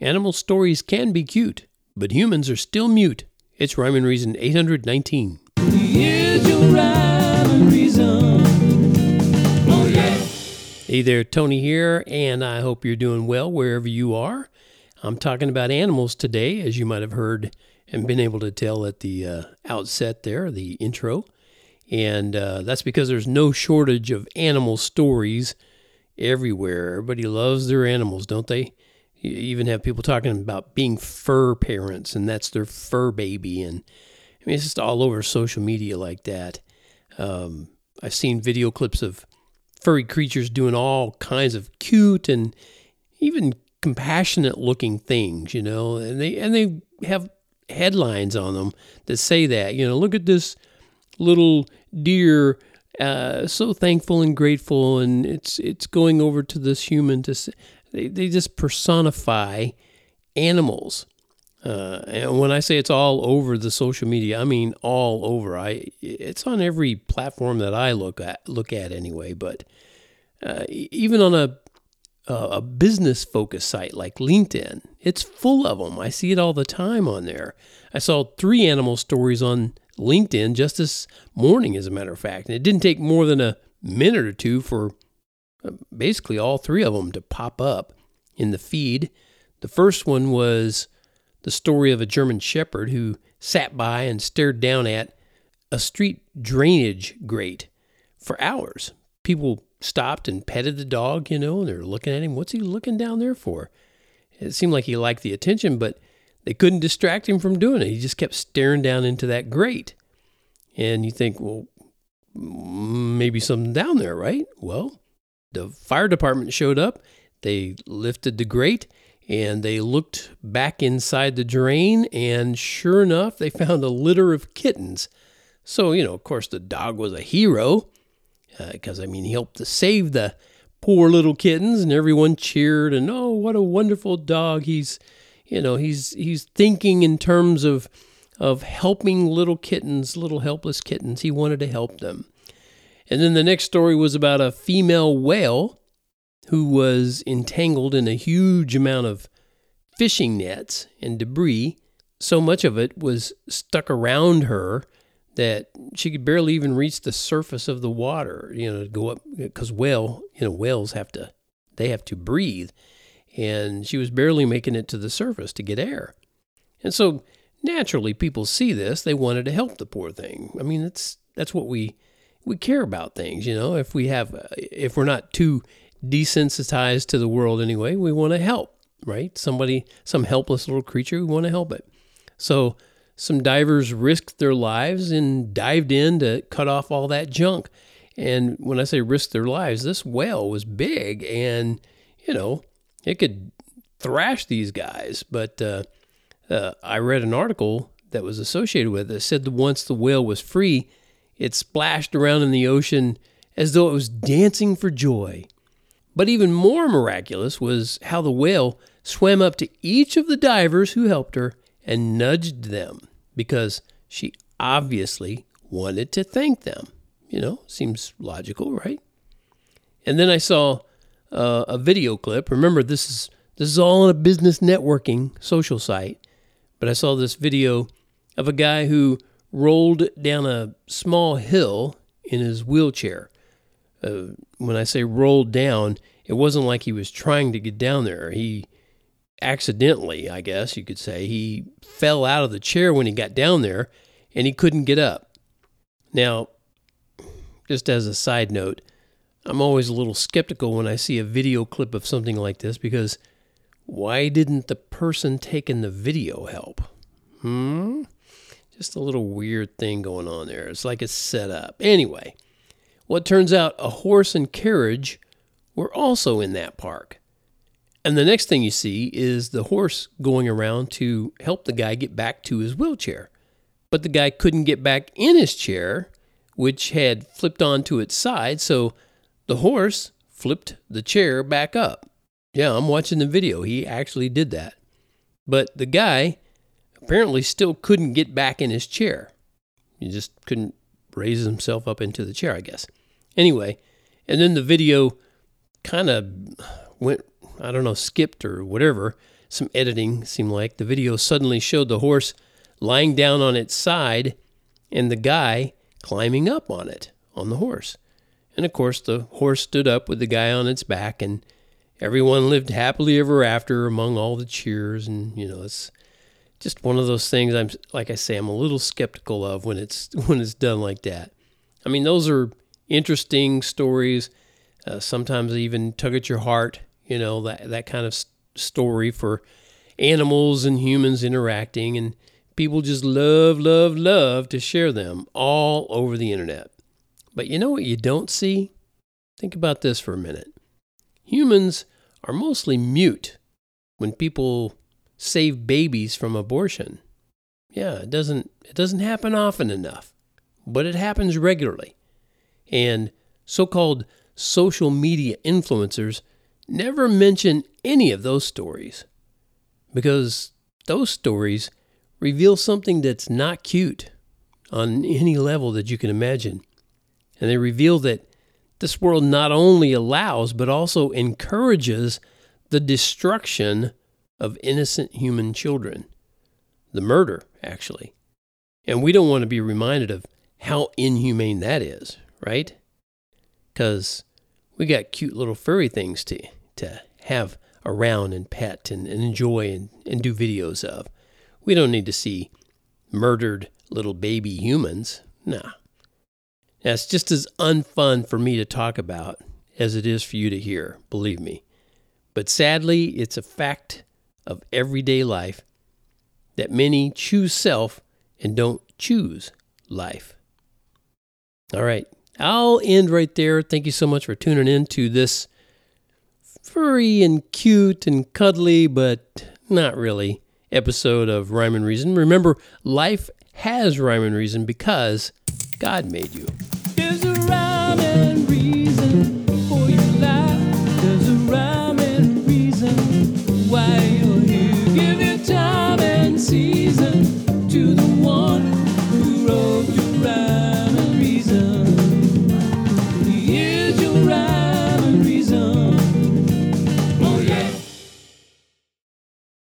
Animal stories can be cute, but humans are still mute. It's Rhyme and Reason 819. Here's your rhyme and reason. Oh yeah. Hey there, Tony here, and I hope you're doing well wherever you are. I'm talking about animals today, as you might have heard and been able to tell at the uh, outset there, the intro. And uh, that's because there's no shortage of animal stories everywhere. Everybody loves their animals, don't they? You even have people talking about being fur parents, and that's their fur baby. And I mean, it's just all over social media like that. Um, I've seen video clips of furry creatures doing all kinds of cute and even compassionate looking things, you know, and they and they have headlines on them that say that, you know, look at this little deer uh, so thankful and grateful and it's it's going over to this human to say, they, they just personify animals uh, and when I say it's all over the social media, I mean all over. I it's on every platform that I look at look at anyway. But uh, even on a a business focused site like LinkedIn, it's full of them. I see it all the time on there. I saw three animal stories on LinkedIn just this morning, as a matter of fact, and it didn't take more than a minute or two for uh, basically all three of them to pop up in the feed. The first one was the story of a German shepherd who sat by and stared down at a street drainage grate for hours. People stopped and petted the dog, you know, and they're looking at him. What's he looking down there for? It seemed like he liked the attention, but they couldn't distract him from doing it. He just kept staring down into that grate. And you think, well, maybe something down there, right? Well, the fire department showed up. They lifted the grate and they looked back inside the drain, and sure enough, they found a litter of kittens. So, you know, of course, the dog was a hero because, uh, I mean, he helped to save the poor little kittens, and everyone cheered, and oh, what a wonderful dog. He's, you know, he's he's thinking in terms of of helping little kittens, little helpless kittens. He wanted to help them. And then the next story was about a female whale who was entangled in a huge amount of fishing nets and debris. So much of it was stuck around her that she could barely even reach the surface of the water, you know, to go up because whale, you know, whales have to they have to breathe. And she was barely making it to the surface to get air. And so naturally people see this, they wanted to help the poor thing. I mean, that's that's what we we care about things, you know. If we have if we're not too desensitized to the world anyway. We want to help, right? Somebody, some helpless little creature, we want to help it. So some divers risked their lives and dived in to cut off all that junk. And when I say risk their lives, this whale was big and, you know, it could thrash these guys. But uh, uh, I read an article that was associated with it that said that once the whale was free, it splashed around in the ocean as though it was dancing for joy. But even more miraculous was how the whale swam up to each of the divers who helped her and nudged them because she obviously wanted to thank them. You know, seems logical, right? And then I saw uh, a video clip. Remember, this is this is all on a business networking social site, but I saw this video of a guy who rolled down a small hill in his wheelchair uh, when I say rolled down, it wasn't like he was trying to get down there. He accidentally, I guess you could say, he fell out of the chair when he got down there and he couldn't get up. Now, just as a side note, I'm always a little skeptical when I see a video clip of something like this because why didn't the person taking the video help? Hmm? Just a little weird thing going on there. It's like it's set up. Anyway, well, it turns out a horse and carriage were also in that park. And the next thing you see is the horse going around to help the guy get back to his wheelchair. But the guy couldn't get back in his chair, which had flipped onto its side, so the horse flipped the chair back up. Yeah, I'm watching the video. He actually did that. But the guy apparently still couldn't get back in his chair. He just couldn't raise himself up into the chair, I guess. Anyway, and then the video kind of went, I don't know, skipped or whatever some editing, seemed like. The video suddenly showed the horse lying down on its side and the guy climbing up on it, on the horse. And of course, the horse stood up with the guy on its back, and everyone lived happily ever after among all the cheers. And, you know, it's just one of those things I'm, like I say, I'm a little skeptical of when it's, when it's done like that. I mean, those are interesting stories. Uh, sometimes they even tug at your heart, you know, that, that kind of story for animals and humans interacting. And people just love, love, love to share them all over the internet. But you know what you don't see? Think about this for a minute. Humans are mostly mute when people save babies from abortion. Yeah, it doesn't it doesn't happen often enough, but it happens regularly. And so-called social media influencers never mention any of those stories because those stories reveal something that's not cute on any level that you can imagine. And they reveal that this world not only allows but also encourages the destruction of innocent human children, the murder, actually. And we don't want to be reminded of how inhumane that is, right? Because we got cute little furry things to, to have around and pet and, and enjoy and, and do videos of. We don't need to see murdered little baby humans. Nah. That's just as unfun for me to talk about as it is for you to hear, believe me. But sadly, it's a fact of everyday life that many choose self and don't choose life. All right, I'll end right there. Thank you so much for tuning in to this furry and cute and cuddly, but not really, episode of Rhyme and Reason. Remember, life has rhyme and reason because God made you.